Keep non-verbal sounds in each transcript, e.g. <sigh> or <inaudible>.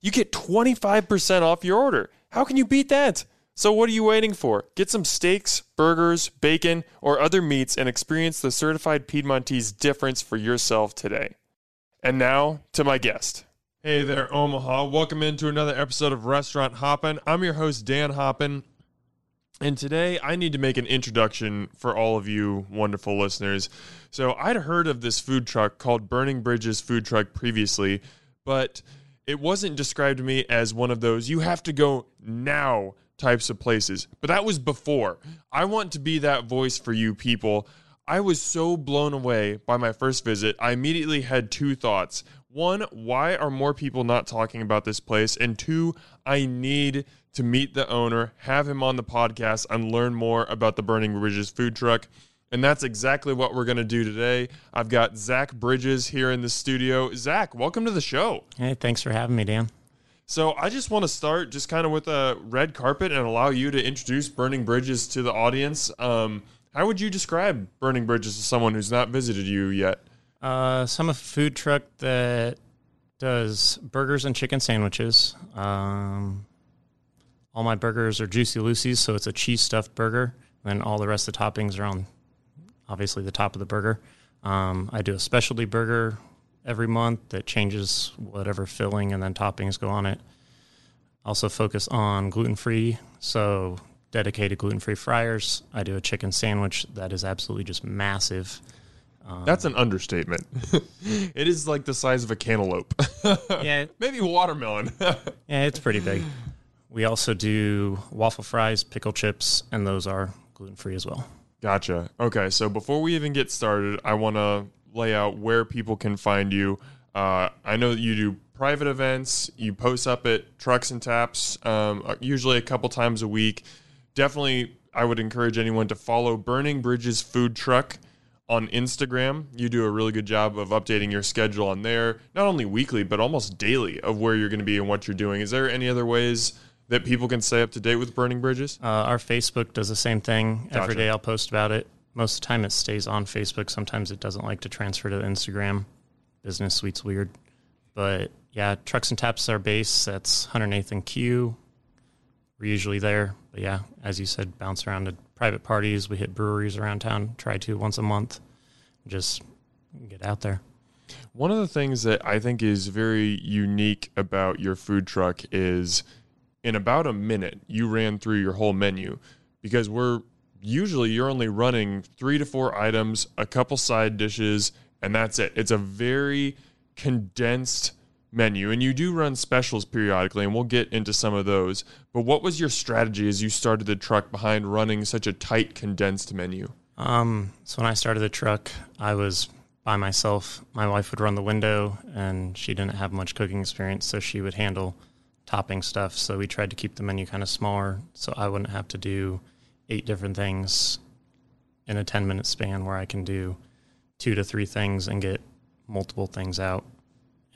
you get 25% off your order. How can you beat that? So, what are you waiting for? Get some steaks, burgers, bacon, or other meats and experience the certified Piedmontese difference for yourself today. And now to my guest. Hey there, Omaha. Welcome into another episode of Restaurant Hoppen. I'm your host, Dan Hoppen. And today I need to make an introduction for all of you wonderful listeners. So, I'd heard of this food truck called Burning Bridges Food Truck previously, but it wasn't described to me as one of those you have to go now types of places. But that was before. I want to be that voice for you people. I was so blown away by my first visit. I immediately had two thoughts. One, why are more people not talking about this place? And two, I need to meet the owner, have him on the podcast, and learn more about the Burning Bridges food truck. And that's exactly what we're going to do today. I've got Zach Bridges here in the studio. Zach, welcome to the show. Hey, thanks for having me, Dan. So, I just want to start just kind of with a red carpet and allow you to introduce Burning Bridges to the audience. Um, how would you describe Burning Bridges to someone who's not visited you yet? Uh, so I'm a food truck that does burgers and chicken sandwiches. Um, all my burgers are Juicy Lucy's, so it's a cheese stuffed burger. And then all the rest of the toppings are on obviously the top of the burger. Um, I do a specialty burger every month that changes whatever filling and then toppings go on it. Also focus on gluten free, so dedicated gluten free fryers. I do a chicken sandwich that is absolutely just massive. Um, That's an understatement. <laughs> it is like the size of a cantaloupe. <laughs> yeah, maybe watermelon. <laughs> yeah, it's pretty big. We also do waffle fries, pickle chips, and those are gluten free as well. Gotcha. Okay, so before we even get started, I want to lay out where people can find you. Uh, I know that you do private events. You post up at Trucks and Taps, um, uh, usually a couple times a week. Definitely, I would encourage anyone to follow Burning Bridges Food Truck on Instagram. You do a really good job of updating your schedule on there, not only weekly, but almost daily of where you're going to be and what you're doing. Is there any other ways? That people can stay up to date with Burning Bridges? Uh, our Facebook does the same thing. Gotcha. Every day I'll post about it. Most of the time it stays on Facebook. Sometimes it doesn't like to transfer to Instagram. Business Suite's weird. But yeah, Trucks and Taps our base. That's 108th and Q. We're usually there. But yeah, as you said, bounce around to private parties. We hit breweries around town. Try to once a month. Just get out there. One of the things that I think is very unique about your food truck is – in about a minute, you ran through your whole menu because we're usually you're only running three to four items, a couple side dishes, and that's it. It's a very condensed menu and you do run specials periodically and we'll get into some of those. But what was your strategy as you started the truck behind running such a tight condensed menu? Um, so when i started the truck i was by myself. My wife would run the window and she didn't have much cooking experience so she would handle topping stuff. So we tried to keep the menu kind of smaller so I wouldn't have to do eight different things in a 10 minute span where I can do two to three things and get multiple things out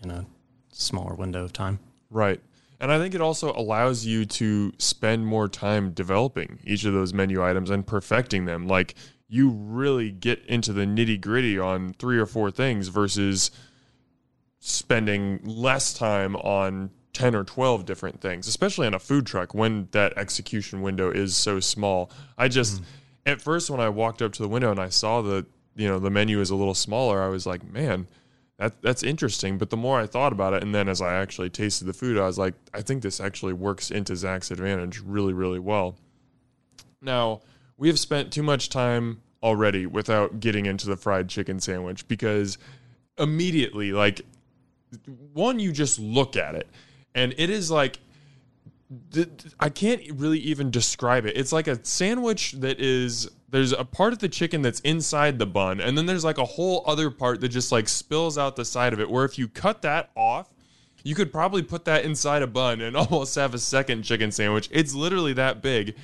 in a smaller window of time. Right. And I think it also allows you to spend more time developing each of those menu items and perfecting them. Like you really get into the nitty gritty on three or four things versus spending less time on 10 or 12 different things, especially on a food truck when that execution window is so small. I just, mm. at first, when I walked up to the window and I saw the, you know, the menu is a little smaller, I was like, man, that that's interesting. But the more I thought about it, and then as I actually tasted the food, I was like, I think this actually works into Zach's advantage really, really well. Now, we have spent too much time already without getting into the fried chicken sandwich because immediately, like, one, you just look at it, and it is like I can't really even describe it. It's like a sandwich that is there's a part of the chicken that's inside the bun, and then there's like a whole other part that just like spills out the side of it. Where if you cut that off, you could probably put that inside a bun and <laughs> almost have a second chicken sandwich. It's literally that big.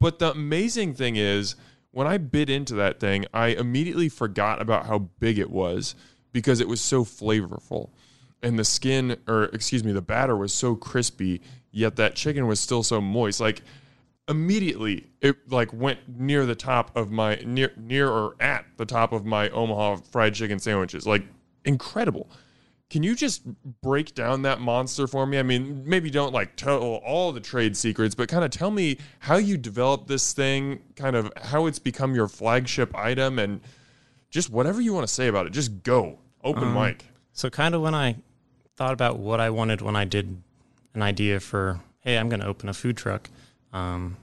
But the amazing thing is, when I bit into that thing, I immediately forgot about how big it was because it was so flavorful. And the skin, or excuse me, the batter was so crispy yet that chicken was still so moist. Like immediately it like went near the top of my near near or at the top of my Omaha fried chicken sandwiches. Like incredible. Can you just break down that monster for me? I mean, maybe don't like tell all the trade secrets, but kind of tell me how you developed this thing, kind of how it's become your flagship item, and just whatever you want to say about it. Just go. Open um, mic. So, kind of when I thought about what I wanted when I did an idea for, hey, I'm going to open a food truck. Um,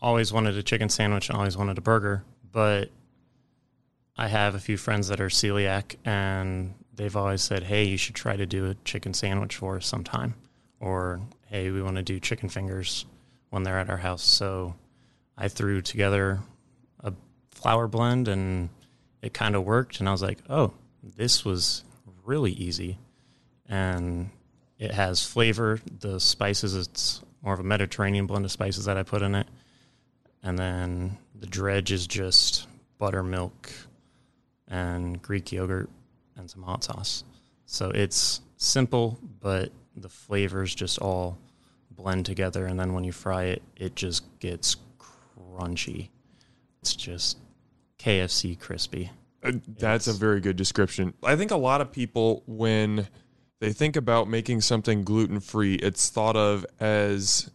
always wanted a chicken sandwich always wanted a burger, but I have a few friends that are celiac and they've always said, hey, you should try to do a chicken sandwich for us sometime. Or, hey, we want to do chicken fingers when they're at our house. So I threw together a flour blend and it kind of worked. And I was like, oh, this was really easy. And it has flavor. The spices, it's more of a Mediterranean blend of spices that I put in it. And then the dredge is just buttermilk and Greek yogurt and some hot sauce. So it's simple, but the flavors just all blend together. And then when you fry it, it just gets crunchy. It's just KFC crispy. Uh, that's a very good description. I think a lot of people, when they think about making something gluten free, it's thought of as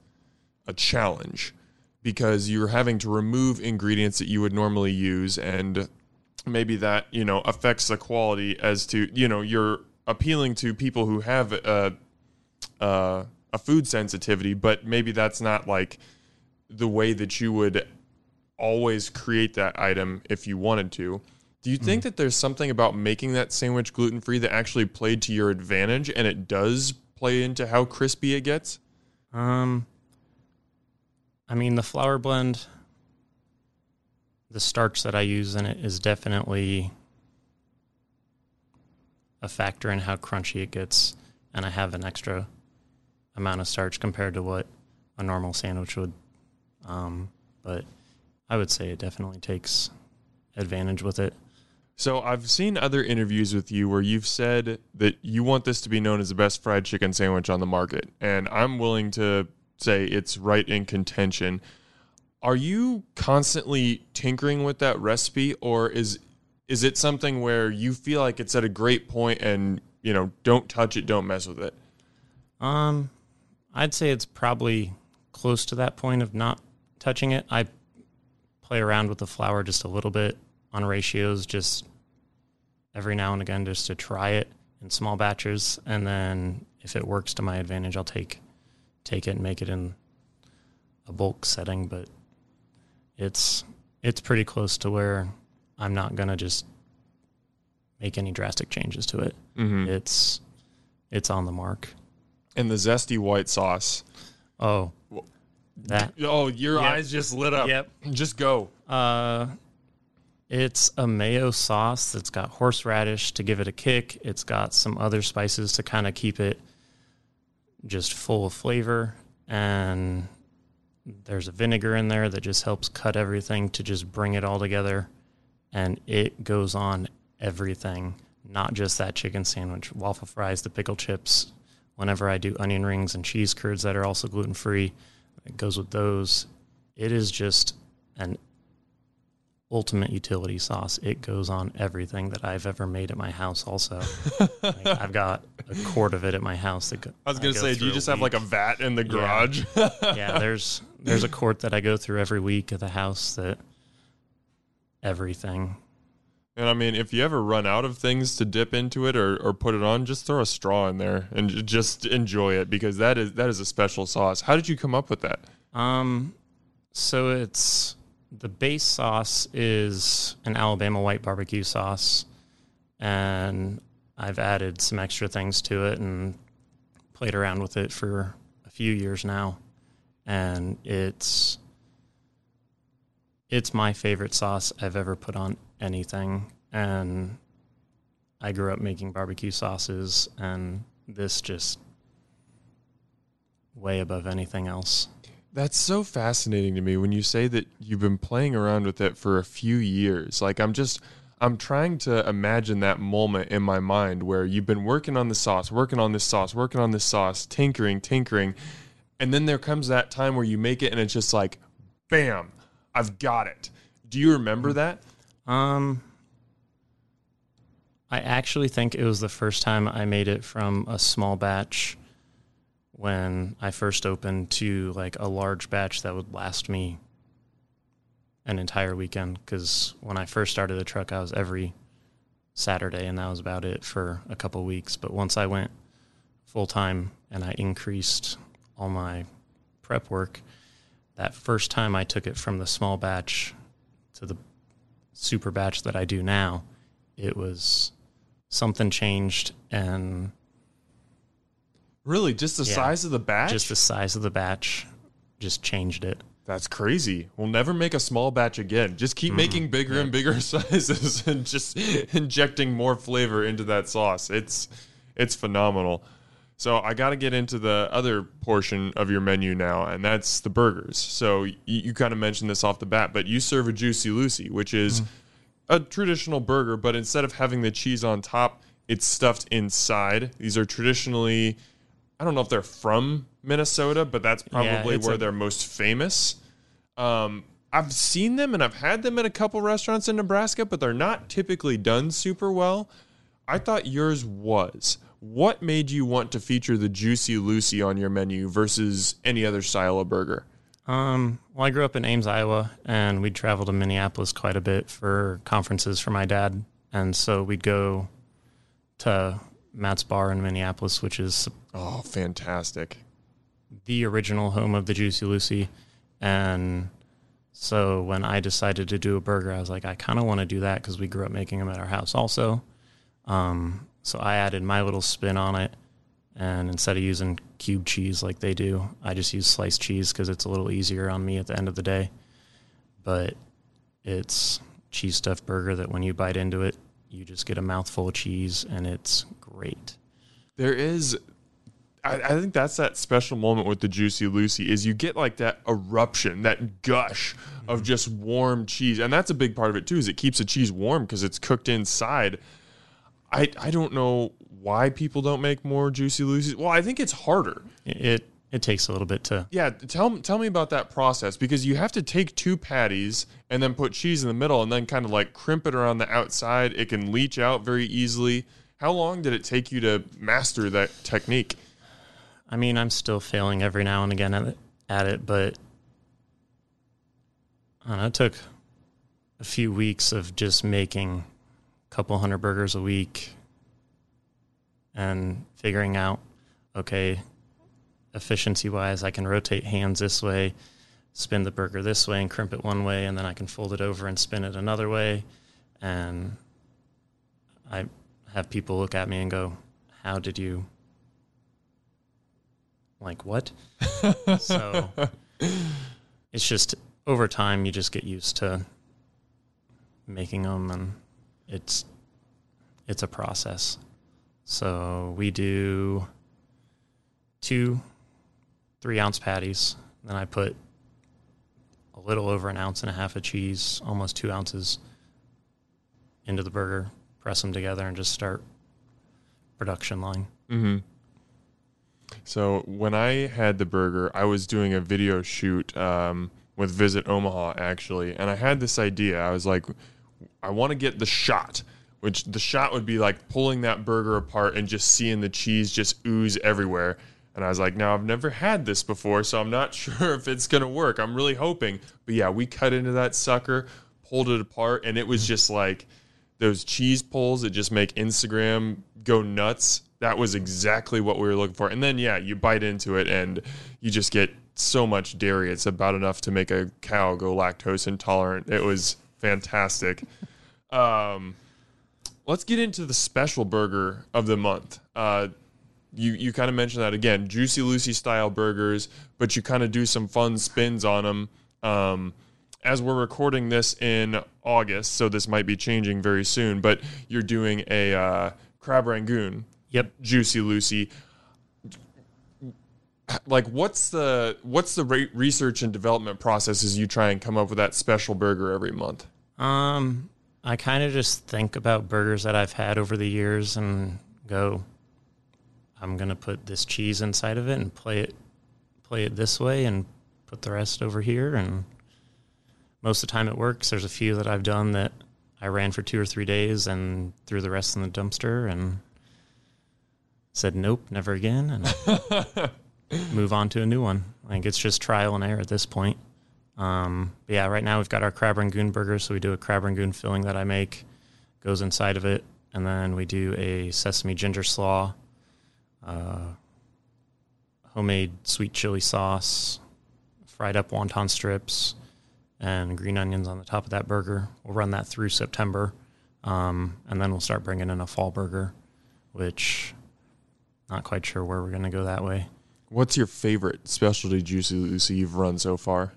a challenge because you're having to remove ingredients that you would normally use and maybe that you know affects the quality as to you know you're appealing to people who have a, a, a food sensitivity but maybe that's not like the way that you would always create that item if you wanted to do you think mm. that there's something about making that sandwich gluten free that actually played to your advantage and it does play into how crispy it gets? Um, I mean, the flour blend, the starch that I use in it is definitely a factor in how crunchy it gets. And I have an extra amount of starch compared to what a normal sandwich would. Um, but I would say it definitely takes advantage with it. So I've seen other interviews with you where you've said that you want this to be known as the best fried chicken sandwich on the market, and I'm willing to say it's right in contention. Are you constantly tinkering with that recipe or is is it something where you feel like it's at a great point and, you know, don't touch it, don't mess with it? Um I'd say it's probably close to that point of not touching it. I play around with the flour just a little bit on ratios just every now and again just to try it in small batches and then if it works to my advantage I'll take take it and make it in a bulk setting but it's it's pretty close to where I'm not going to just make any drastic changes to it. Mm-hmm. It's it's on the mark. And the zesty white sauce. Oh. That. Oh, your yep. eyes just lit up. Yep. Just go. Uh it's a mayo sauce that's got horseradish to give it a kick. It's got some other spices to kind of keep it just full of flavor. And there's a vinegar in there that just helps cut everything to just bring it all together. And it goes on everything, not just that chicken sandwich, waffle fries, the pickle chips. Whenever I do onion rings and cheese curds that are also gluten free, it goes with those. It is just an ultimate utility sauce. It goes on everything that I've ever made at my house. Also, like <laughs> I've got a quart of it at my house. That go, I was gonna I go say, do you just have like a vat in the garage? Yeah. <laughs> yeah, there's <laughs> there's a quart that I go through every week at the house. That everything. And I mean, if you ever run out of things to dip into it or, or put it on, just throw a straw in there and just enjoy it because that is that is a special sauce. How did you come up with that? Um, so it's the base sauce is an Alabama white barbecue sauce, and I've added some extra things to it and played around with it for a few years now, and it's it's my favorite sauce I've ever put on anything, and I grew up making barbecue sauces, and this just way above anything else. That's so fascinating to me when you say that you've been playing around with it for a few years. Like I'm just I'm trying to imagine that moment in my mind where you've been working on the sauce, working on this sauce, working on this sauce, tinkering, tinkering, and then there comes that time where you make it and it's just like bam, I've got it. Do you remember that? Um, I actually think it was the first time I made it from a small batch when I first opened to like a large batch that would last me an entire weekend. Because when I first started the truck, I was every Saturday, and that was about it for a couple weeks. But once I went full time and I increased all my prep work, that first time I took it from the small batch to the super batch that I do now, it was something changed and Really, just the Yeah. size of the batch? just the size of the batch just changed it. That's crazy. We'll never make a small batch again. Just keep mm-hmm. making bigger and bigger <laughs> sizes and just injecting more flavor into that sauce. It's it's phenomenal. So I got to get into the other portion of your menu now, and that's the burgers. So you, you kind of mentioned this off the bat, but you serve a Juicy Lucy, which is mm. a traditional burger, but instead of having the cheese on top, it's stuffed inside. These are traditionally, I don't know if they're from Minnesota, but that's probably it's where a- they're most famous. Um, I've seen them and I've had them at a couple restaurants in Nebraska, but they're not typically done super well. I thought yours was. What made you want to feature the Juicy Lucy on your menu versus any other style of burger? Um, well, I grew up in Ames, Iowa, and we'd travel to Minneapolis quite a bit for conferences for my dad. And so we'd go to Matt's Bar in Minneapolis, which is Oh, fantastic. the original home of the Juicy Lucy. And so when I decided to do a burger, I was like, I kind of want to do that because we grew up making them at our house also. Um, so I added my little spin on it. And instead of using cube cheese like they do, I just use sliced cheese because it's a little easier on me at the end of the day. But it's cheese stuffed burger that when you bite into it, you just get a mouthful of cheese and it's great. There is I, I think that's that special moment with the Juicy Lucy is you get like that eruption, that gush of mm-hmm. just warm cheese. And that's a big part of it too, is it keeps the cheese warm because it's cooked inside. I I don't know why people don't make more Juicy Lucy's. Well, I think it's harder. It, it takes a little bit to Yeah, tell tell me about that process because you have to take two patties and then put cheese in the middle and then kind of like crimp it around the outside. It can leach out very easily. How long did it take you to master that technique? I mean, I'm still failing every now and again at it, at it but I don't know, it took a few weeks of just making a couple hundred burgers a week and figuring out, okay, efficiency wise, I can rotate hands this way, spin the burger this way, and crimp it one way, and then I can fold it over and spin it another way. And I have people look at me and go, How did you like what? <laughs> so it's just over time you just get used to making them and it's it's a process. So we do two three ounce patties. Then I put a little over an ounce and a half of cheese, almost two ounces, into the burger, press them together, and just start production line. Mm-hmm. So when I had the burger, I was doing a video shoot um, with Visit Omaha actually, and I had this idea. I was like, I want to get the shot, which the shot would be like pulling that burger apart and just seeing the cheese just ooze everywhere. And I was like, now I've never had this before, so I'm not <laughs> sure if it's gonna work. I'm really hoping. But yeah, we cut into that sucker, pulled it apart, and it was just like those cheese pulls that just make Instagram go nuts. That was exactly what we were looking for. And then yeah, you bite into it and you just get so much dairy. It's about enough to make a cow go lactose intolerant. It was fantastic. <laughs> Um, let's get into the special burger of the month. Uh, you you kind of mentioned that again, Juicy Lucy style burgers, but you kind of do some fun spins on them. Um, as we're recording this in August, so this might be changing very soon, but you're doing a uh, crab rangoon. Yep. Juicy Lucy. Like, what's the what's the re- research and development process as you try and come up with that special burger every month? Um, I kind of just think about burgers that I've had over the years and go, I'm gonna put this cheese inside of it and play it, play it this way, and put the rest over here. And most of the time it works. There's a few that I've done that I ran for two or three days and threw the rest in the dumpster and said nope, never again, and <laughs> move on to a new one. Like it's just trial and error at this point. Um, but yeah, right now we've got our crab rangoon burger, so we do a crab rangoon filling that I make, goes inside of it, and then we do a sesame ginger slaw, uh, homemade sweet chili sauce, fried up wonton strips, and green onions on the top of that burger. We'll run that through September, um, and then we'll start bringing in a fall burger, which not quite sure where we're going to go that way. What's your favorite specialty Juicy Lucy you've run so far?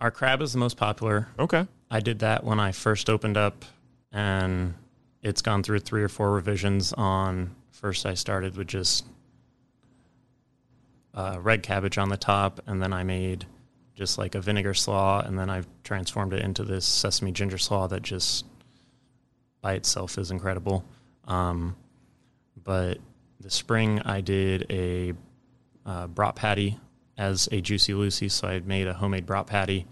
Our crab is the most popular. Okay. I did that when I first opened up, and it's gone through three or four revisions. On first, I started with just uh, red cabbage on the top, and then I made just like a vinegar slaw, and then I've transformed it into this sesame ginger slaw that just by itself is incredible. Um, but the spring, I did a uh, brat patty as a Juicy Lucy. So I made a homemade brat patty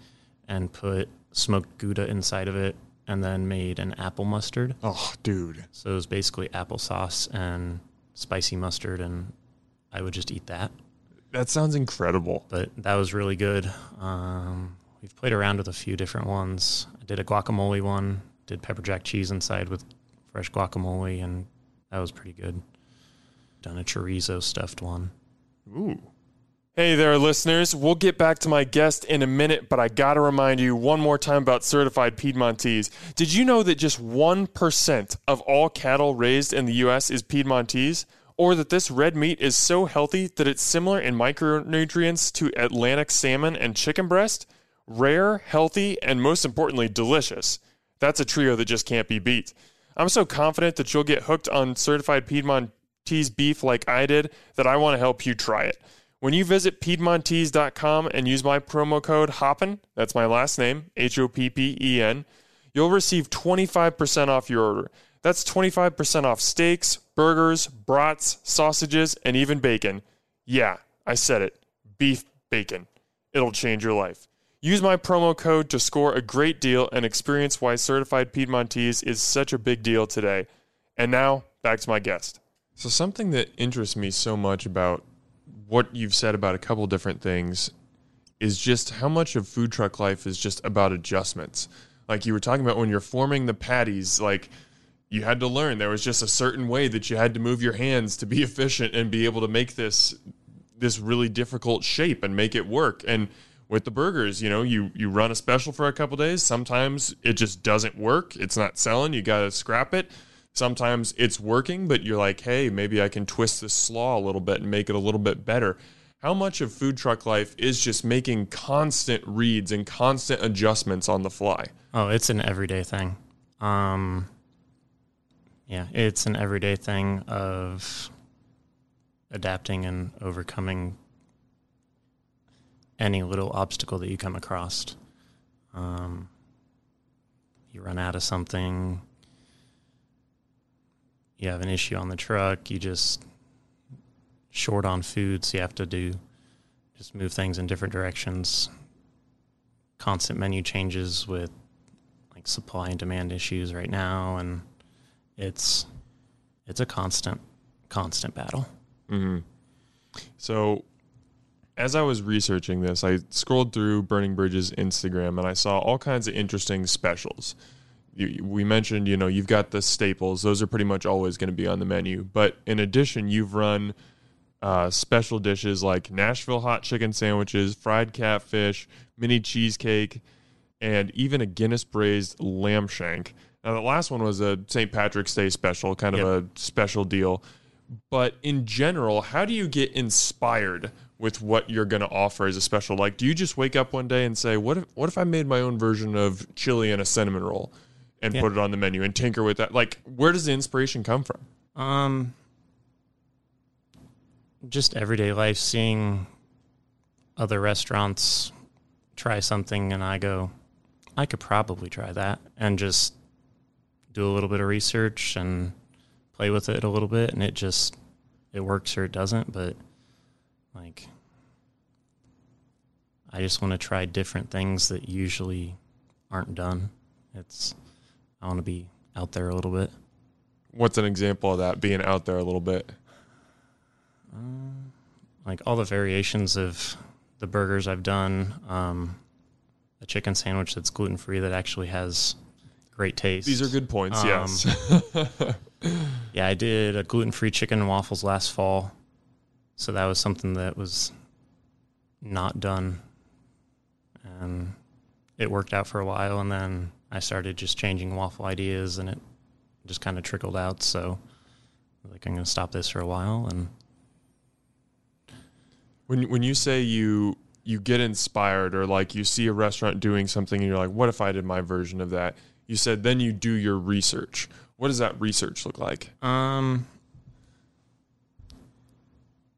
and put smoked Gouda inside of it and then made an apple mustard. Oh, dude. So it was basically applesauce and spicy mustard, and I would just eat that. That sounds incredible. But that was really good. Um, we've played around with a few different ones. I did a guacamole one, did pepper jack cheese inside with fresh guacamole, and that was pretty good. Done a chorizo stuffed one. Ooh. Hey there, listeners. We'll get back to my guest in a minute, but I got to remind you one more time about certified Piedmontese. Did you know that just 1% of all cattle raised in the U.S. is Piedmontese? Or that this red meat is so healthy that it's similar in micronutrients to Atlantic salmon and chicken breast? Rare, healthy, and most importantly, delicious. That's a trio that just can't be beat. I'm so confident that you'll get hooked on certified Piedmontese beef like I did that I want to help you try it. When you visit Piedmontese.com and use my promo code HOPPEN, that's my last name, H O P P E N, you'll receive 25% off your order. That's 25% off steaks, burgers, brats, sausages, and even bacon. Yeah, I said it. Beef bacon. It'll change your life. Use my promo code to score a great deal and experience why certified Piedmontese is such a big deal today. And now, back to my guest. So, something that interests me so much about what you've said about a couple different things is just how much of food truck life is just about adjustments. Like you were talking about when you're forming the patties, like you had to learn there was just a certain way that you had to move your hands to be <laughs> efficient and be able to make this this really difficult shape and make it work. And with the burgers, you know, you you run a special for a couple days, sometimes it just doesn't work. It's not selling, you got to scrap it. Sometimes it's working, but you're like, "Hey, maybe I can twist this slaw a little bit and make it a little bit better." How much of food truck life is just making constant reads and constant adjustments on the fly? Oh, it's an everyday thing. Um, yeah, it's an everyday thing of adapting and overcoming any little obstacle that you come across. Um, you run out of something, you have an issue on the truck, you just short on food, so you have to do just move things in different directions. Constant menu changes with like supply and demand issues right now, and it's it's a constant constant battle. Mm-hmm. So, as I was researching this, I scrolled through Burning Bridges Instagram and I saw all kinds of interesting specials. You, we mentioned, you know, you've got the staples; those are pretty much always going to be on the menu. But in addition, you've run uh, special dishes like Nashville hot chicken sandwiches, fried catfish, mini cheesecake, and even a Guinness braised lamb shank. Now, the last one was a St. Patrick's Day special, kind of Yep. a special deal. But in general, how do you get inspired with what you're going to offer as a special? Like, do you just wake up one day and say, "What if what if I made my own version of chili and a cinnamon roll and Yeah. put it on the menu and tinker with that?" Like, where does the inspiration come from? Um, just everyday life, seeing other restaurants try something, and I go, I could probably try that, and just do a little bit of research and play with it a little bit, and it just it works or it doesn't. But like, I just want to try different things that usually aren't done. It's I want to be out there a little bit. What's an example of that being out there a little bit? like all the variations of the burgers I've done. Um, a chicken sandwich that's gluten free that actually has great taste. These are good points. Um, yes. <laughs> Yeah, I did a gluten free chicken and waffles last fall, so that was something that was not done, and it worked out for a while. And then I started just changing waffle ideas, and it just kind of trickled out. So, like, I'm going to stop this for a while, and When when you say you you get inspired or like you see a restaurant doing something and you're like, what if I did my version of that? You said then you do your research. What does that research look like? Um,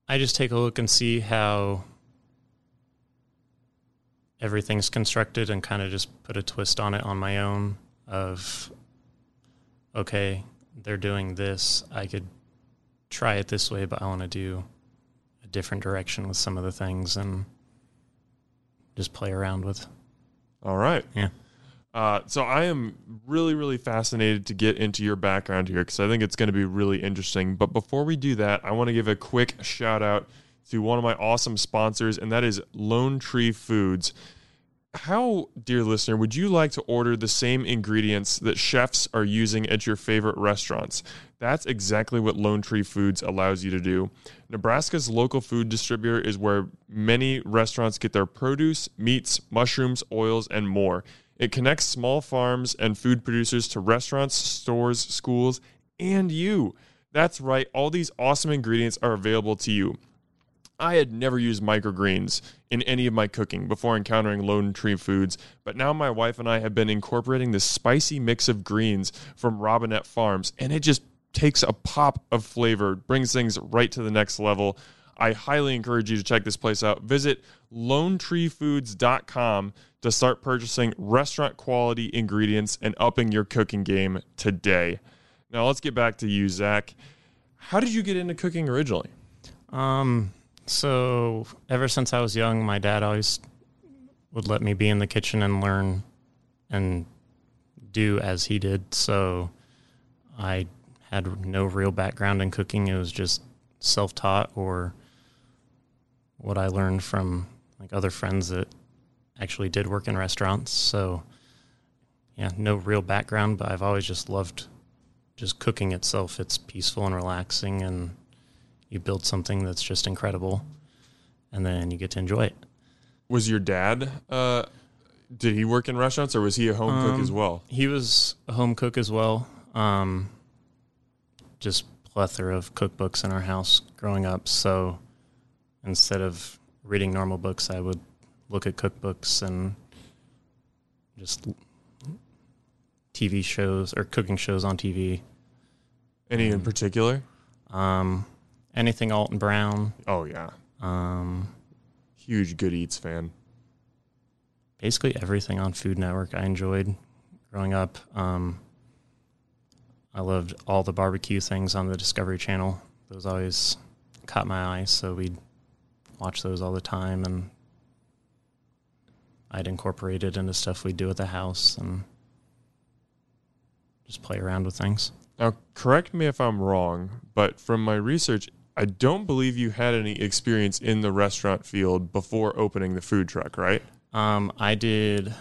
I just take a look and see how everything's constructed and kind of just put a twist on it on my own of okay, they're doing this. I could try it this way, but I want to do a different direction with some of the things and just play around with. All right. Yeah. Uh, so I am really, really fascinated to get into your background here because I think it's going to be really interesting. But before we do that, I want to give a quick shout out to one of my awesome sponsors, and that is Lone Tree Foods. How, dear listener, would you like to order the same ingredients that chefs are using at your favorite restaurants? That's exactly what Lone Tree Foods allows you to do. Nebraska's local food distributor is where many restaurants get their produce, meats, mushrooms, oils, and more. It connects small farms and food producers to restaurants, stores, schools, and you. That's right, all these awesome ingredients are available to you. I had never used microgreens in any of my cooking before encountering Lone Tree Foods, but now my wife and I have been incorporating this spicy mix of greens from Robinette Farms, and it just takes a pop of flavor, brings things right to the next level. I highly encourage you to check this place out. Visit lonetreefoods.com to start purchasing restaurant quality ingredients and upping your cooking game today. Now, let's get back to you, Zach. How did you get into cooking originally? Um, so ever since I was young, my dad always would let me be in the kitchen and learn and do as he did. So I had no real background in cooking. It was just self-taught or what I learned from like other friends that actually did work in restaurants. So yeah, no real background, but I've always just loved just cooking itself. It's peaceful and relaxing and you build something that's just incredible and then you get to enjoy it. Was your dad, uh, did he work in restaurants or was he a home cook Um, as well? He was a home cook as well. Um, just plethora of cookbooks in our house growing up. So instead of reading normal books, I would look at cookbooks and just TV shows or cooking shows on TV. Any in particular? Um, anything Alton Brown. Oh, yeah. Um, Huge Good Eats fan. basically everything on Food Network I enjoyed growing up. Um, I loved all the barbecue things on the Discovery Channel. Those always caught my eye, so we'd watch those all the time, and I'd incorporate it into stuff we'd do at the house and just play around with things. Now, correct me if I'm wrong, but from my research, I don't believe you had any experience in the restaurant field before opening the food truck, right? Um, I did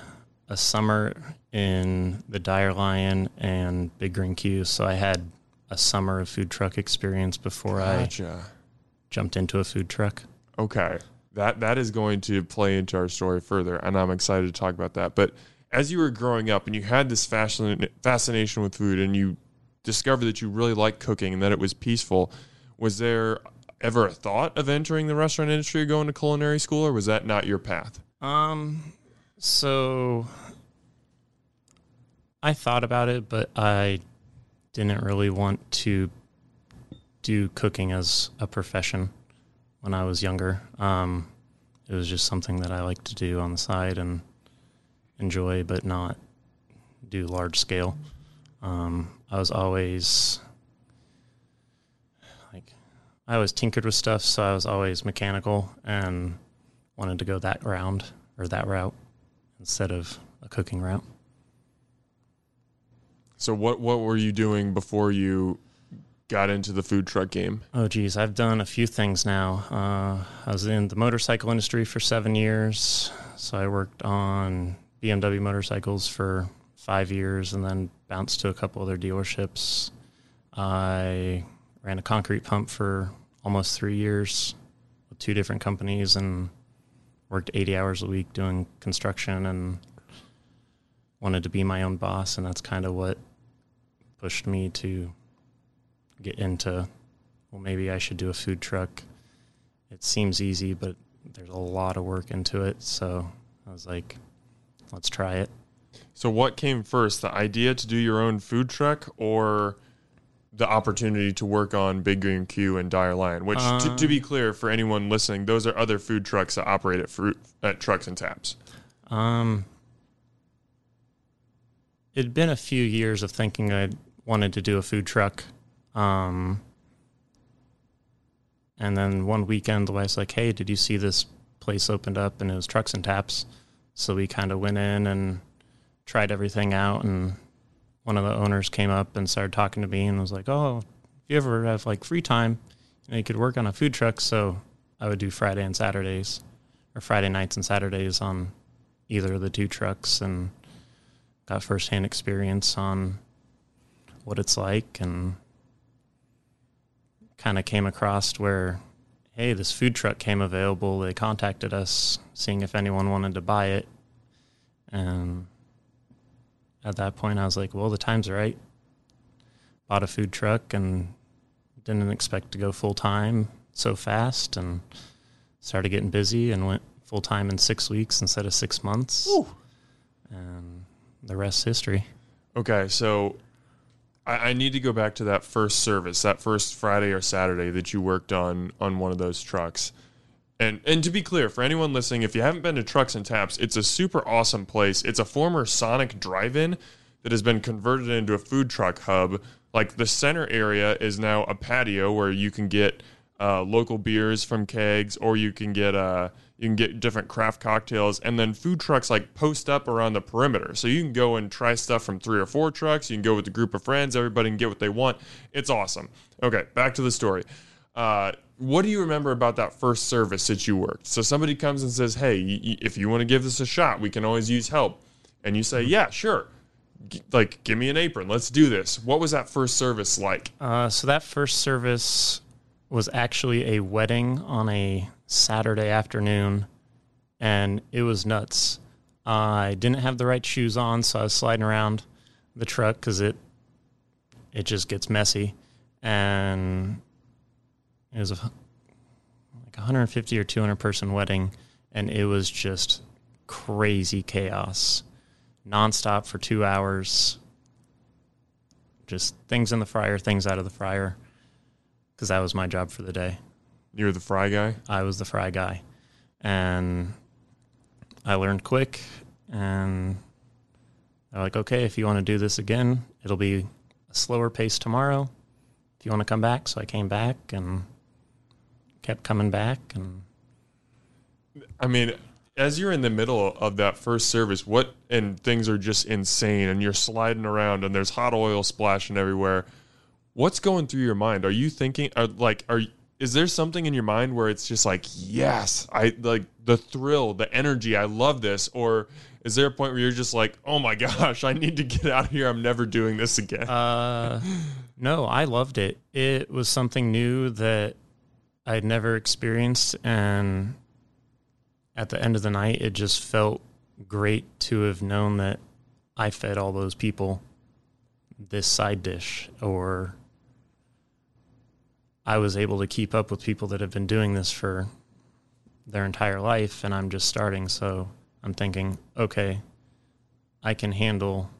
a summer in the Dire Lion and Big Green Q, so I had a summer of food truck experience before I jumped into a food truck. Okay. That that is going to play into our story further, and I'm excited to talk about that. But as you were growing up and you had this fascin- fascination with food and you discovered that you really liked cooking and that it was peaceful, was there ever a thought of entering the restaurant industry or going to culinary school, or was that not your path? Um, so I thought about it, but I didn't really want to do cooking as a profession when I was younger. Um, it was just something that I like to do on the side and enjoy, but not do large scale. Um, I was always I always tinkered with stuff, so I was always mechanical and wanted to go that round or that route instead of a cooking route. So what what were you doing before you got into the food truck game? Oh, geez, I've done a few things now. Uh, I was in the motorcycle industry for seven years, so I worked on BMW motorcycles for five years, and then bounced to a couple other dealerships. I ran a concrete pump for almost three years with two different companies, and worked 80 hours a week doing construction, and wanted to be my own boss, and that's kind of what pushed me to get into well maybe I should do a food truck. It seems easy, but there's a lot of work into it, so I was like let's try it. So what came first, the idea to do your own food truck or the opportunity to work on Big Green Q and Dire Lion? Which, to, to be clear for anyone listening, those are other food trucks that operate at fruit at trucks and taps. Um it'd been a few years of thinking I wanted to do a food truck. Um and then one weekend the wife's like, Hey, did you see this place opened up and it was trucks and taps? So we kind of went in and tried everything out and one of the owners came up and started talking to me and was like, "Oh, if you ever have like free time, you, know, you could work on a food truck." So I would do Friday and Saturdays, or Friday nights and Saturdays on either of the two trucks, and got firsthand experience on what it's like, and kind of came across where, hey, this food truck came available. They contacted us, seeing if anyone wanted to buy it, and at that point, I was like, well, the time's right. Bought a food truck and didn't expect to go full time so fast and started getting busy and went full time in six weeks instead of six months. And the rest's history. Okay, so I, I need to go back to that first service, that first Friday or Saturday that you worked on on one of those trucks. And and to be clear, for anyone listening, if you haven't been to Trucks and Taps, it's a super awesome place. It's a former Sonic drive-in that has been converted into a food truck hub. Like the center area is now a patio where you can get uh, local beers from kegs, or you can get uh, you can get different craft cocktails, and then food trucks like post up around the perimeter. So you can go and try stuff from three or four trucks. You can go with a group of friends. Everybody can get what they want. It's awesome. Okay, back to the story. Uh, what do you remember about that first service that you worked? So somebody comes and says, "Hey, y- if you want to give this a shot, we can always use help." And you say, "Yeah, sure." G- like, give me an apron. Let's do this. What was that first service like? Uh, so that first service was actually a wedding on a Saturday afternoon, and it was nuts. I didn't have the right shoes on, so I was sliding around the truck because it it just gets messy, and it was like a like 150 or 200 person wedding, and it was just crazy chaos, nonstop for two hours. Just things in the fryer, things out of the fryer, because that was my job for the day. You were the fry guy. I was the fry guy, and I learned quick. And they're like, "Okay, if you want to do this again, it'll be a slower pace tomorrow. If you want to come back." So I came back and kept coming back, and I mean, as you're in the middle of that first service, what and things are just insane, and you're sliding around, and there's hot oil splashing everywhere. What's going through your mind? Are you thinking, are, like, are is there something in your mind where it's just like, yes, I like the thrill, the energy, I love this? Or is there a point where you're just like, oh my <laughs> gosh, I need to get out of here. I'm never doing this again. Uh, no, I loved it. It was something new that I'd never experienced. And at the end of the night, it just felt great to have known that I fed all those people this side dish or I was able to keep up with people that have been doing this for their entire life and I'm just starting. So I'm thinking, okay, I can handle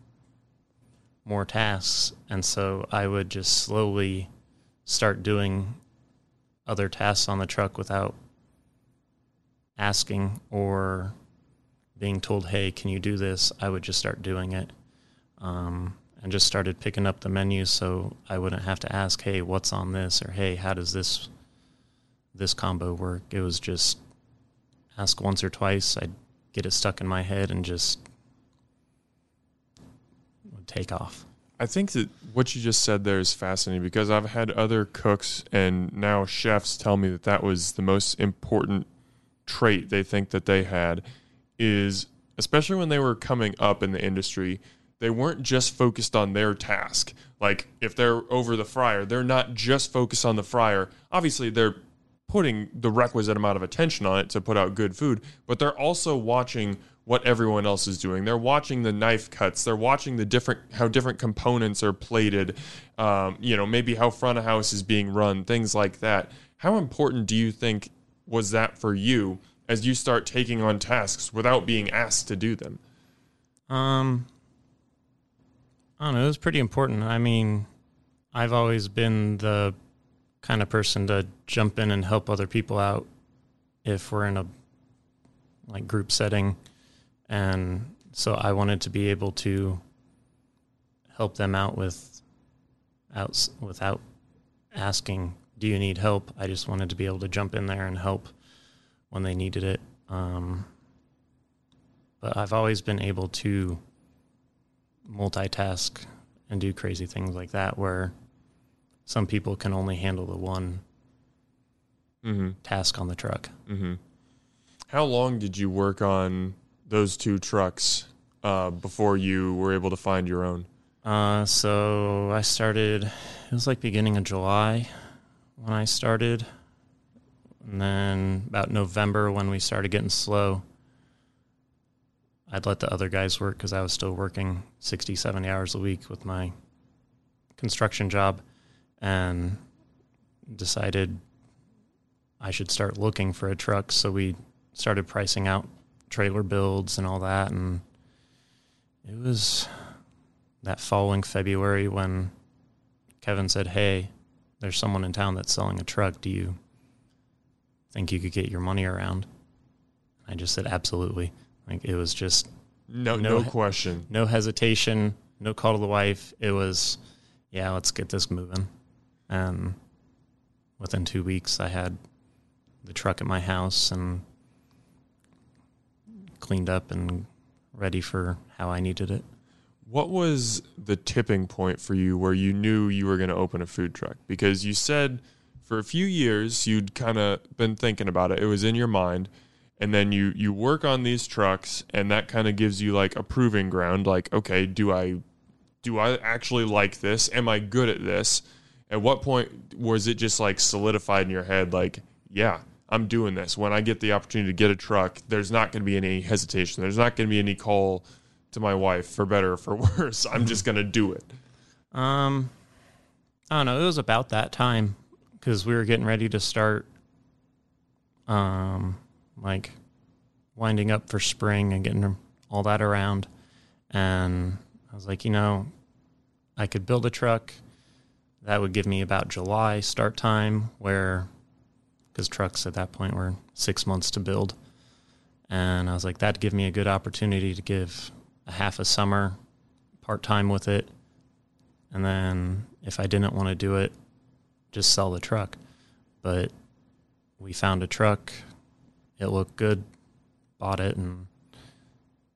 more tasks. And so I would just slowly start doing other tasks on the truck without asking or being told, hey, can you do this? I would just start doing it. Um, and just started picking up the menu so I wouldn't have to ask, hey, what's on this? Or hey, how does this this combo work? It was just ask once or twice. I'd get it stuck in my head and just take off. I think that what you just said there is fascinating because I've had other cooks and now chefs tell me that that was the most important trait they think that they had is especially when they were coming up in the industry they weren't just focused on their task. Like if they're over the fryer they're not just focused on the fryer. Obviously they're putting the requisite amount of attention on it to put out good food but they're also watching what everyone else is doing. They're watching the knife cuts. They're watching the different how different components are plated. Um, you know, maybe how front of house is being run, things like that. How important do you think was that for you as you start taking on tasks without being asked to do them? Um, I don't know. It was pretty important. I mean, I've always been the kind of person to jump in and help other people out if we're in a like group setting and so I wanted to be able to help them out with out without asking, "Do you need help?" I just wanted to be able to jump in there and help when they needed it. Um, but I've always been able to multitask and do crazy things like that, where some people can only handle the one mm-hmm. task on the truck. Mm-hmm. How long did you work on those two trucks uh, before you were able to find your own? Uh, so I started. It was like beginning of July when I started, and then about November when we started getting slow. I'd let the other guys work because I was still working 60, 70 hours a week with my construction job and decided I should start looking for a truck. So we started pricing out trailer builds and all that. And it was that following February when Kevin said, Hey, there's someone in town that's selling a truck. Do you think you could get your money around? I just said, Absolutely. Like it was just no, no, no question, no hesitation, no call to the wife. It was, yeah, let's get this moving. And within two weeks, I had the truck at my house and cleaned up and ready for how I needed it. What was the tipping point for you where you knew you were going to open a food truck? Because you said for a few years you'd kind of been thinking about it. It was in your mind. And then you you work on these trucks and that kind of gives you like a proving ground like okay, do I do I actually like this? Am I good at this? At what point was it just like solidified in your head like, yeah, I'm doing this. When I get the opportunity to get a truck, there's not going to be any hesitation. There's not going to be any call to my wife for better or for <laughs> worse. I'm just going to do it. Um, I don't know. It was about that time because we were getting ready to start, um, like winding up for spring and getting all that around. And I was like, you know, I could build a truck. That would give me about July start time where because trucks at that point were six months to build. And I was like, that'd give me a good opportunity to give a half a summer part time with it. And then if I didn't want to do it, just sell the truck. But we found a truck, it looked good, bought it, and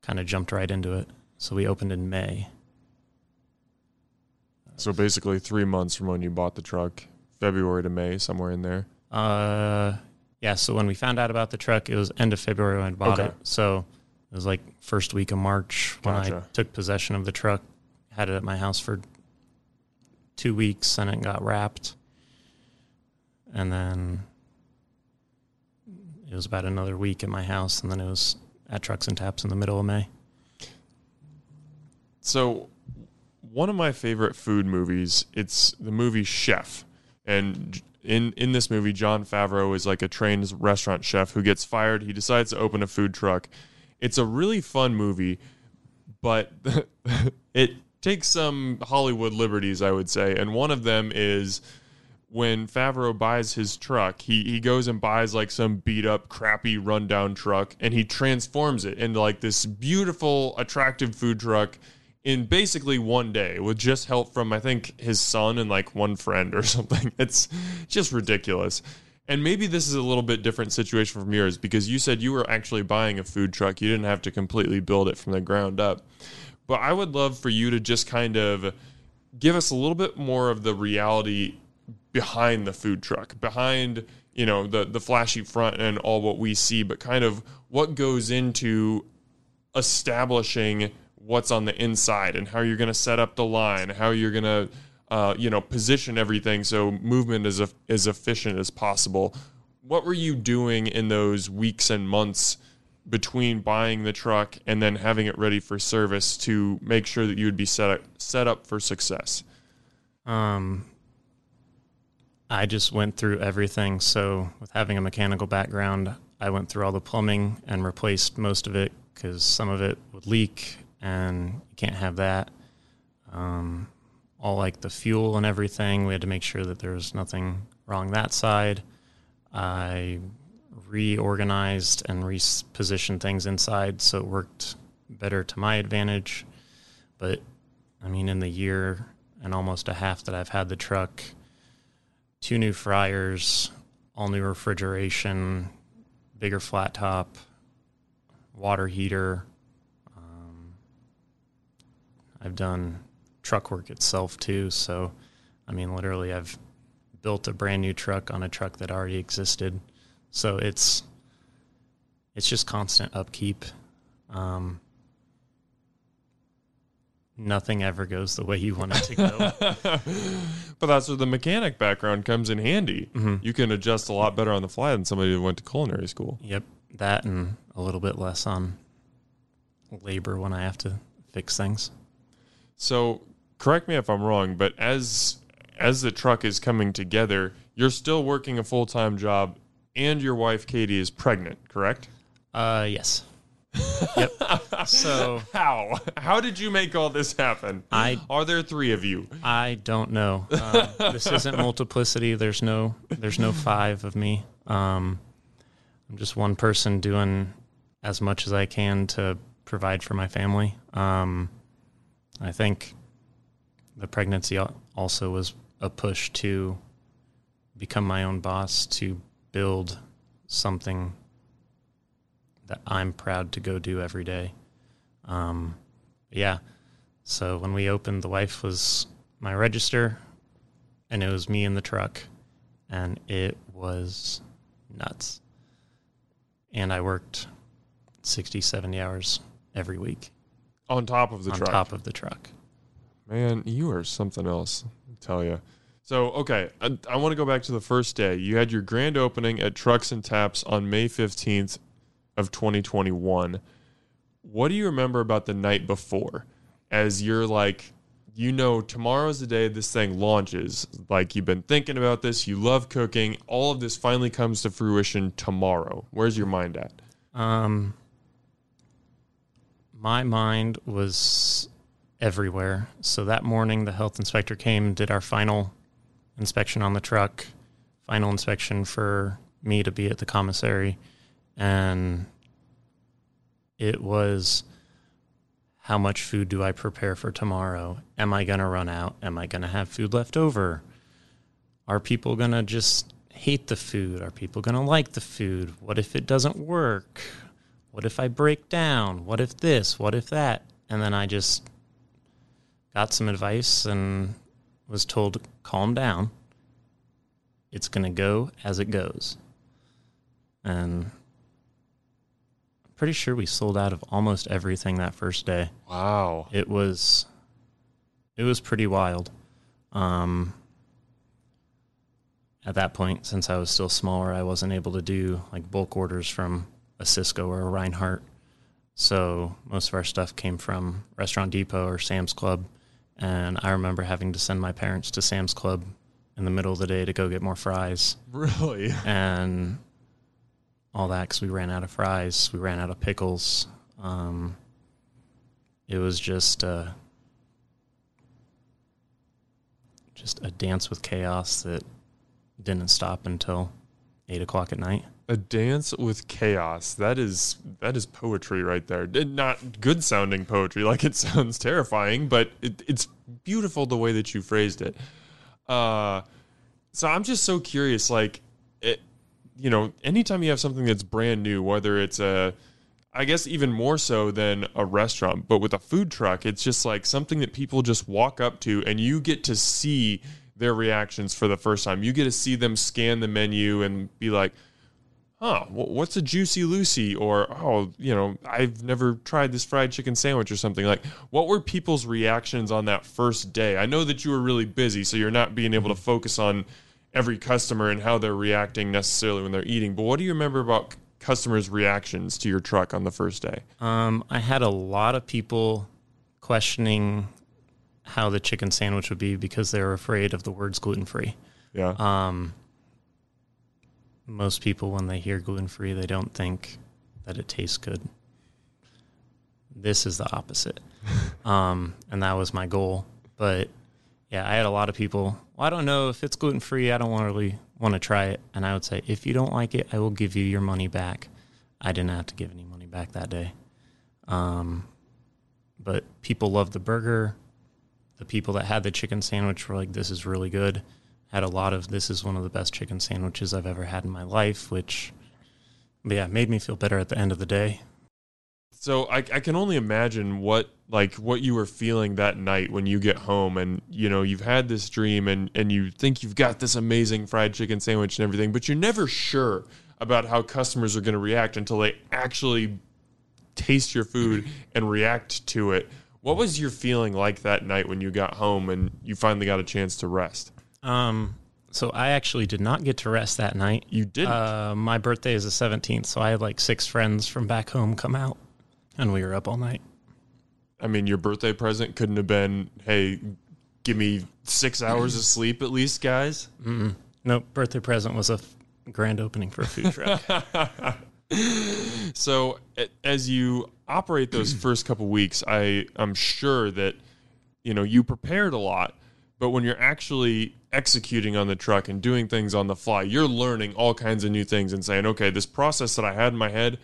kind of jumped right into it. So we opened in May. So basically, three months from when you bought the truck, February to May, somewhere in there. Uh, yeah. So when we found out about the truck, it was end of February when I bought Okay. it. So it was like first week of March when I took possession of the truck. Had it at my house for two weeks, and it got wrapped. And then it was about another week at my house, and then it was at Trucks and Taps in the middle of May. So, one of my favorite food movies, it's the movie Chef. And in in this movie, Jon Favreau is like a trained restaurant chef who gets fired. He decides to open a food truck. It's a really fun movie, but <laughs> it takes some Hollywood liberties, I would say. And one of them is when Favreau buys his truck, he, he goes and buys like some beat up, crappy, rundown truck and he transforms it into like this beautiful, attractive food truck in basically one day with just help from, I think, his son and like one friend or <laughs> something. It's just ridiculous. And maybe this is a little bit different situation from yours because you said you were actually buying a food truck. You didn't have to completely build it from the ground up. But I would love for you to just kind of give us a little bit more of the reality behind the food truck, behind you know the the flashy front and all what we see, but kind of what goes into establishing what's on the inside and how you're going to set up the line, how you're going to uh, you know position everything so movement is as efficient as possible. What were you doing in those weeks and months between buying the truck and then having it ready for service to make sure that you would be set up set up for success? Um, I just went through everything. So, with having a mechanical background, I went through all the plumbing and replaced most of it because some of it would leak and you can't have that. Um, all like the fuel and everything, we had to make sure that there was nothing wrong that side. I reorganized and repositioned things inside so it worked better to my advantage. But I mean, in the year and almost a half that I've had the truck, two new fryers, all new refrigeration, bigger flat top, water heater. I've done truck work itself too. So, I mean, literally, I've built a brand new truck on a truck that already existed. So it's it's just constant upkeep. Um, nothing ever goes the way you want it to go. <laughs> But that's where the mechanic background comes in handy. You can adjust a lot better on the fly than somebody who went to culinary school. Yep, that and a little bit less on labor when I have to fix things. So, correct me if I'm wrong, but as as the truck is coming together, you're still working a full time job, and your wife Katie is pregnant. Correct? Uh, yes. <laughs> yep. So How? How did you make all this happen? I Are there three of you? I don't know. Um, this isn't multiplicity. There's no there's no five of me. Um, I'm just one person doing as much as I can to provide for my family. Um, I think the pregnancy also was a push to become my own boss to build something that I'm proud to go do every day. Um, yeah. So when we opened, the wife was my register, and it was me in the truck, and it was nuts. And I worked 60, 70 hours every week On top of the truck. on truck. top of the truck. Man, you are something else. I tell you. So, okay, I, I want to go back to the first day. You had your grand opening at Trucks and Taps on May 15th of 2021. What do you remember about the night before? As you're like, you know, tomorrow's the day this thing launches. Like, you've been thinking about this, you love cooking. All of this finally comes to fruition tomorrow. Where's your mind at? Um, my mind was everywhere. So that morning, the health inspector came did our final inspection on the truck, final inspection for me to be at the commissary. And it was how much food do I prepare for tomorrow? Am I going to run out? Am I going to have food left over? Are people going to just hate the food? Are people going to like the food? What if it doesn't work? What if I break down? What if this? What if that? And then I just got some advice and was told calm down it's going to go as it goes. And I'm pretty sure we sold out of almost everything that first day. Wow. It was it was pretty wild. Um at that point, since I was still smaller, I wasn't able to do like bulk orders from a Sysco or a Reinhart. So most of our stuff came from Restaurant Depot or Sam's Club. And I remember having to send my parents to Sam's Club in the middle of the day to go get more fries Really? <laughs> and all that because we ran out of fries, we ran out of pickles. Um, it was just uh, just a dance with chaos that didn't stop until eight o'clock at night. A dance with chaos. That is that is poetry right there. Not good sounding poetry, like it <laughs> sounds terrifying, but it, it's beautiful the way that you phrased it. Uh, so I'm just so curious. Like, it, you know, anytime you have something that's brand new, whether it's a, I guess even more so than a restaurant, but with a food truck, it's just like something that people just walk up to, and you get to see their reactions for the first time. You get to see them scan the menu and be like huh, what's a juicy Lucy? Or, oh, you know, I've never tried this fried chicken sandwich or something. Like, what were people's reactions on that first day? I know that you were really busy, so you're not being able to focus on every customer and how they're reacting necessarily when they're eating. But what do you remember about customers' reactions to your truck on the first day? Um, I had a lot of people questioning how the chicken sandwich would be because they were afraid of the words gluten free. Yeah. Um, most people, when they hear gluten free, they don't think that it tastes good. This is the opposite. <laughs> um, and that was my goal. But yeah, I had a lot of people, well, I don't know if it's gluten free. I don't want to really want to try it. And I would say, if you don't like it, I will give you your money back. I didn't have to give any money back that day. Um, but people loved the burger. The people that had the chicken sandwich were like, this is really good had a lot of this is one of the best chicken sandwiches I've ever had in my life, which yeah, made me feel better at the end of the day. So I, I can only imagine what like what you were feeling that night when you get home and you know you've had this dream and and you think you've got this amazing fried chicken sandwich and everything, but you're never sure about how customers are going to react until they actually taste your food <laughs> and react to it. What was your feeling like that night when you got home and you finally got a chance to rest? Um, so I actually did not get to rest that night. You didn't. Uh, my birthday is the 17th, so I had like six friends from back home come out, and we were up all night. I mean, your birthday present couldn't have been, "Hey, give me six <clears throat> hours of sleep at least, guys." Mm-mm. Nope, birthday present was a f- grand opening for a food truck. <laughs> so as you operate those <clears throat> first couple weeks, I I'm sure that you know you prepared a lot, but when you're actually executing on the truck and doing things on the fly, you're learning all kinds of new things and saying, okay, this process that I had in my head,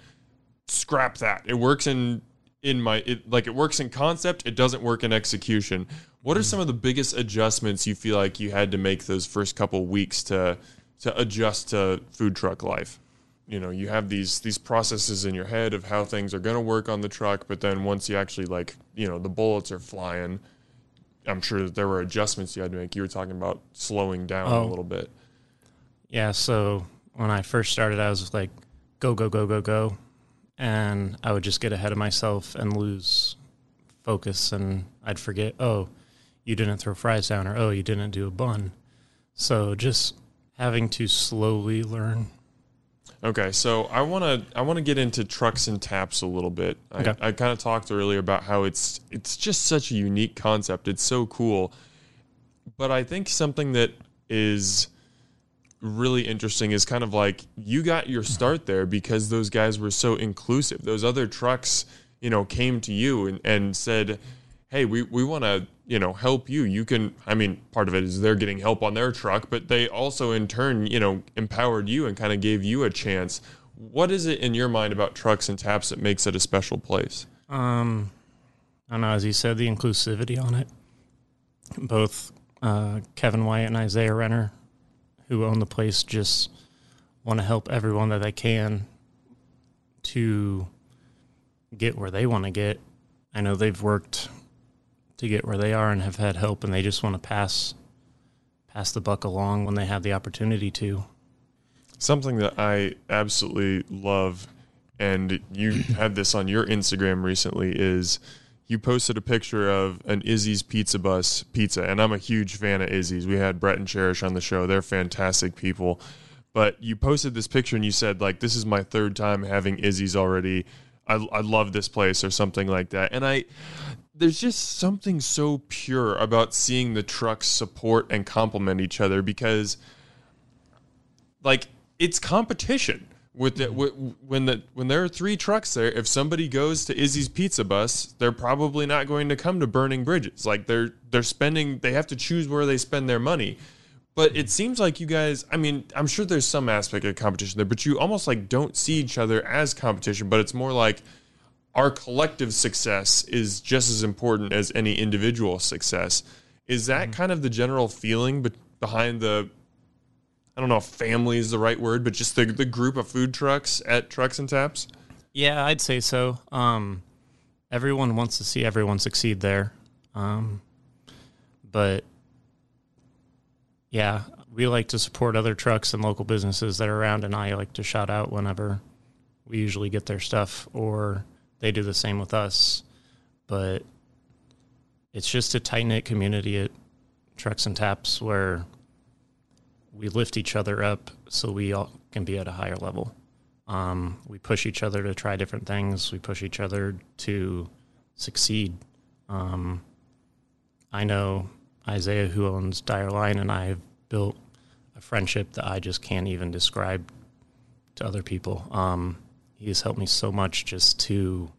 scrap that. It works in in my it like it works in concept, it doesn't work in execution. What are mm. some of the biggest adjustments you feel like you had to make those first couple weeks to to adjust to food truck life? You know, you have these these processes in your head of how things are going to work on the truck, but then once you actually like, you know, the bullets are flying, I'm sure that there were adjustments you had to make. You were talking about slowing down a Oh. little bit. Yeah, so when I first started, I was like, go, go, go, go, go. And I would just get ahead of myself and lose focus. And I'd forget, oh, you didn't throw fries down, or oh, you didn't do a bun. So just having to slowly learn. Okay, so I want to I want to get into trucks and taps a little bit. I, I kind of talked earlier about how it's it's just such a unique concept. It's so cool, but I think something that is really interesting is kind of like you got your start there because those guys were so inclusive. Those other trucks, you know, came to you and, and said, "Hey, we we want to you know help you. You can." I mean, part of it is they're getting help on their truck, but they also in turn you know empowered you and kind of gave you a chance. What is it in your mind about trucks and taps that makes it a special place? Um, I don't know, as you said, the inclusivity on it. Both uh, Kevin Wyatt and Isaiah Renner, who own the place, just want to help everyone that they can to get where they want to get. I know they've worked to get where they are and have had help, and they just want to pass pass the buck along when they have the opportunity to. Something that I absolutely love, and you <clears throat> had this on your Instagram recently, is you posted a picture of an Izzy's Pizza Bus pizza, and I'm a huge fan of Izzy's. We had Brett and Cherish on the show; they're fantastic people. But you posted this picture and you said like, "This is my third time having Izzy's already. I, I love this place," or something like that. And I, there's just something so pure about seeing the trucks support and complement each other because, like, it's competition with the, mm-hmm. when the when there are three trucks there if somebody goes to Izzy's pizza bus they're probably not going to come to burning bridges. Like they're they're spending they have to choose where they spend their money. But it seems like you guys I mean I'm sure there's some aspect of competition there but you almost like don't see each other as competition but it's more like our collective success is just as important as any individual success is that kind of the general feeling be- behind the I don't know if family is the right word, but just the the group of food trucks at Trucks and Taps. Yeah, I'd say so. Um, everyone wants to see everyone succeed there. Um, but yeah, we like to support other trucks and local businesses that are around, and I like to shout out whenever we usually get their stuff, or they do the same with us. But it's just a tight knit community at Trucks and Taps where we lift each other up so we all can be at a higher level. Um, we push each other to try different things. We push each other to succeed. Um, I know Isaiah, who owns Dire Line, and I have built a friendship that I just can't even describe to other people. Um, he has helped me so much just to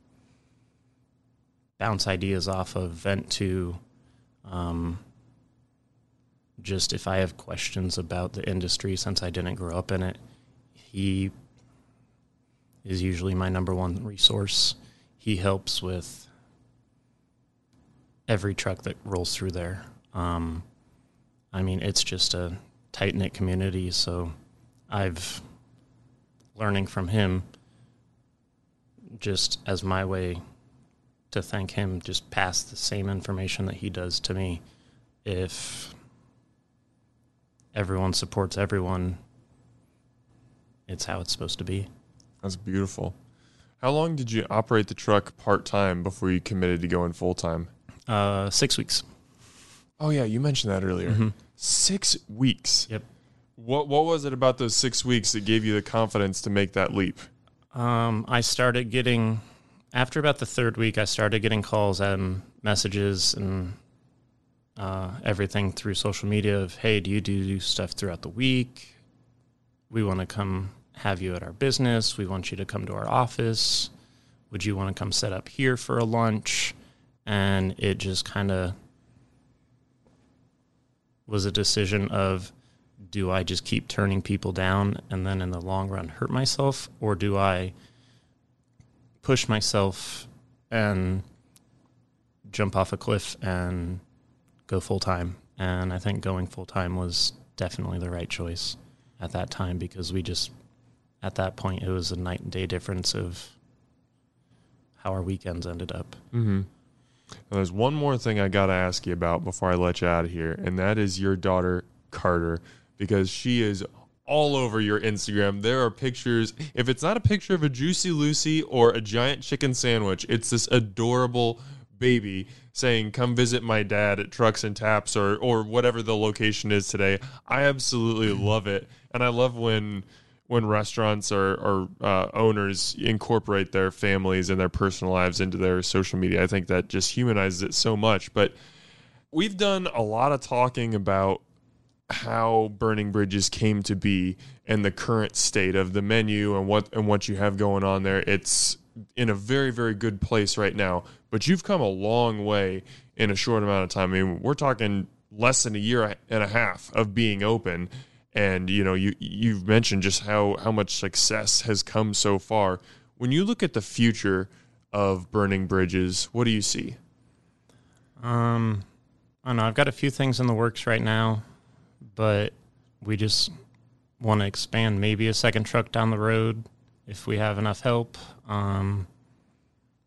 bounce ideas off of, vent to, um, just if I have questions about the industry since I didn't grow up in it, he is usually my number one resource. He helps with every truck that rolls through there. Um, I mean, it's just a tight knit community, so I've learning from him just as my way to thank him, just pass the same information that he does to me. If everyone supports everyone, it's how it's supposed to be. That's beautiful. How long did you operate the truck part time before you committed to going full time? Uh, six weeks. Oh yeah, you mentioned that earlier. Mhm. Six weeks. Yep. What What was it about those six weeks that gave you the confidence to make that leap? Um, I started getting after about the third week. I started getting calls and messages and uh, everything through social media of, "Hey, do you do stuff throughout the week? We want to come have you at our business. We want you to come to our office. Would you want to come set up here for a lunch?" And it just kind of was a decision of do I just keep turning people down and then in the long run hurt myself, or do I push myself and jump off a cliff and go full time? And I think going full time was definitely the right choice at that time because we just, at that point, it was a night and day difference of how our weekends ended up. Mm-hmm. There's one more thing I got to ask you about before I let you out of here, and that is your daughter, Carter, because she is all over your Instagram. There are pictures. If it's not a picture of a Juicy Lucy or a giant chicken sandwich, it's this adorable baby saying, Come visit my dad at Trucks and Taps or, or whatever the location is today. I absolutely love it. And I love when when restaurants or, or uh, owners incorporate their families and their personal lives into their social media. I think that just humanizes it so much. But we've done a lot of talking about how Burning Bridges came to be and the current state of the menu and what and what you have going on there. It's in a very very good place right now. But you've come a long way in a short amount of time. I mean, we're talking less than a year and a half of being open and you know you you've mentioned just how how much success has come so far when you look at the future of burning bridges what do you see Um, I don't know. I've got a few things in the works right now, but we just want to expand maybe a second truck down the road if we have enough help. Um,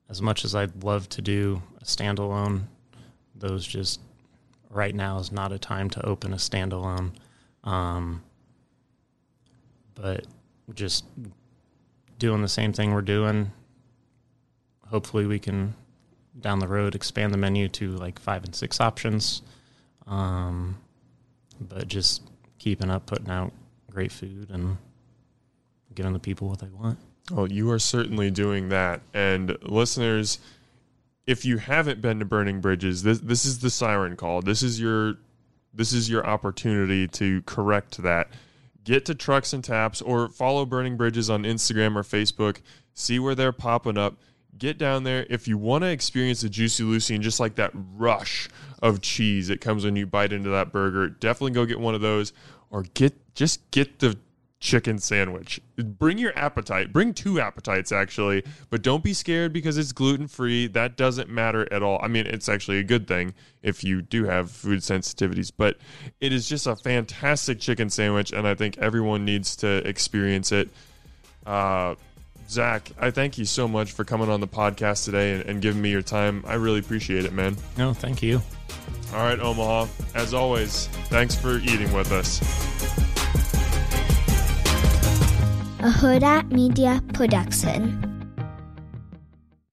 as much as I'd love to do a standalone, those just right now is not a time to open a standalone. Um, but just doing the same thing we're doing. Hopefully, we can down the road expand the menu to like five and six options. Um, but just keeping up, putting out great food and giving the people what they want. Well, you are certainly doing that. And listeners, if you haven't been to Burning Bridges, this this is the siren call. This is your this is your opportunity to correct that. Get to Trucks and Taps or follow Burning Bridges on Instagram or Facebook. See where they're popping up. Get down there. If you want to experience the Juicy Lucy and just like that rush of cheese that comes when you bite into that burger, definitely go get one of those or get just get the chicken sandwich. Bring your appetite. Bring two appetites actually, but don't be scared because it's gluten free. That doesn't matter at all. I mean, it's actually a good thing if you do have food sensitivities, but it is just a fantastic chicken sandwich, and I think everyone needs to experience it. Uh, Zach, I thank you so much for coming on the podcast today and, and giving me your time. I really appreciate it, man. No, thank you. All right, Omaha. As always, thanks for eating with us. a Hurrdat Media Production.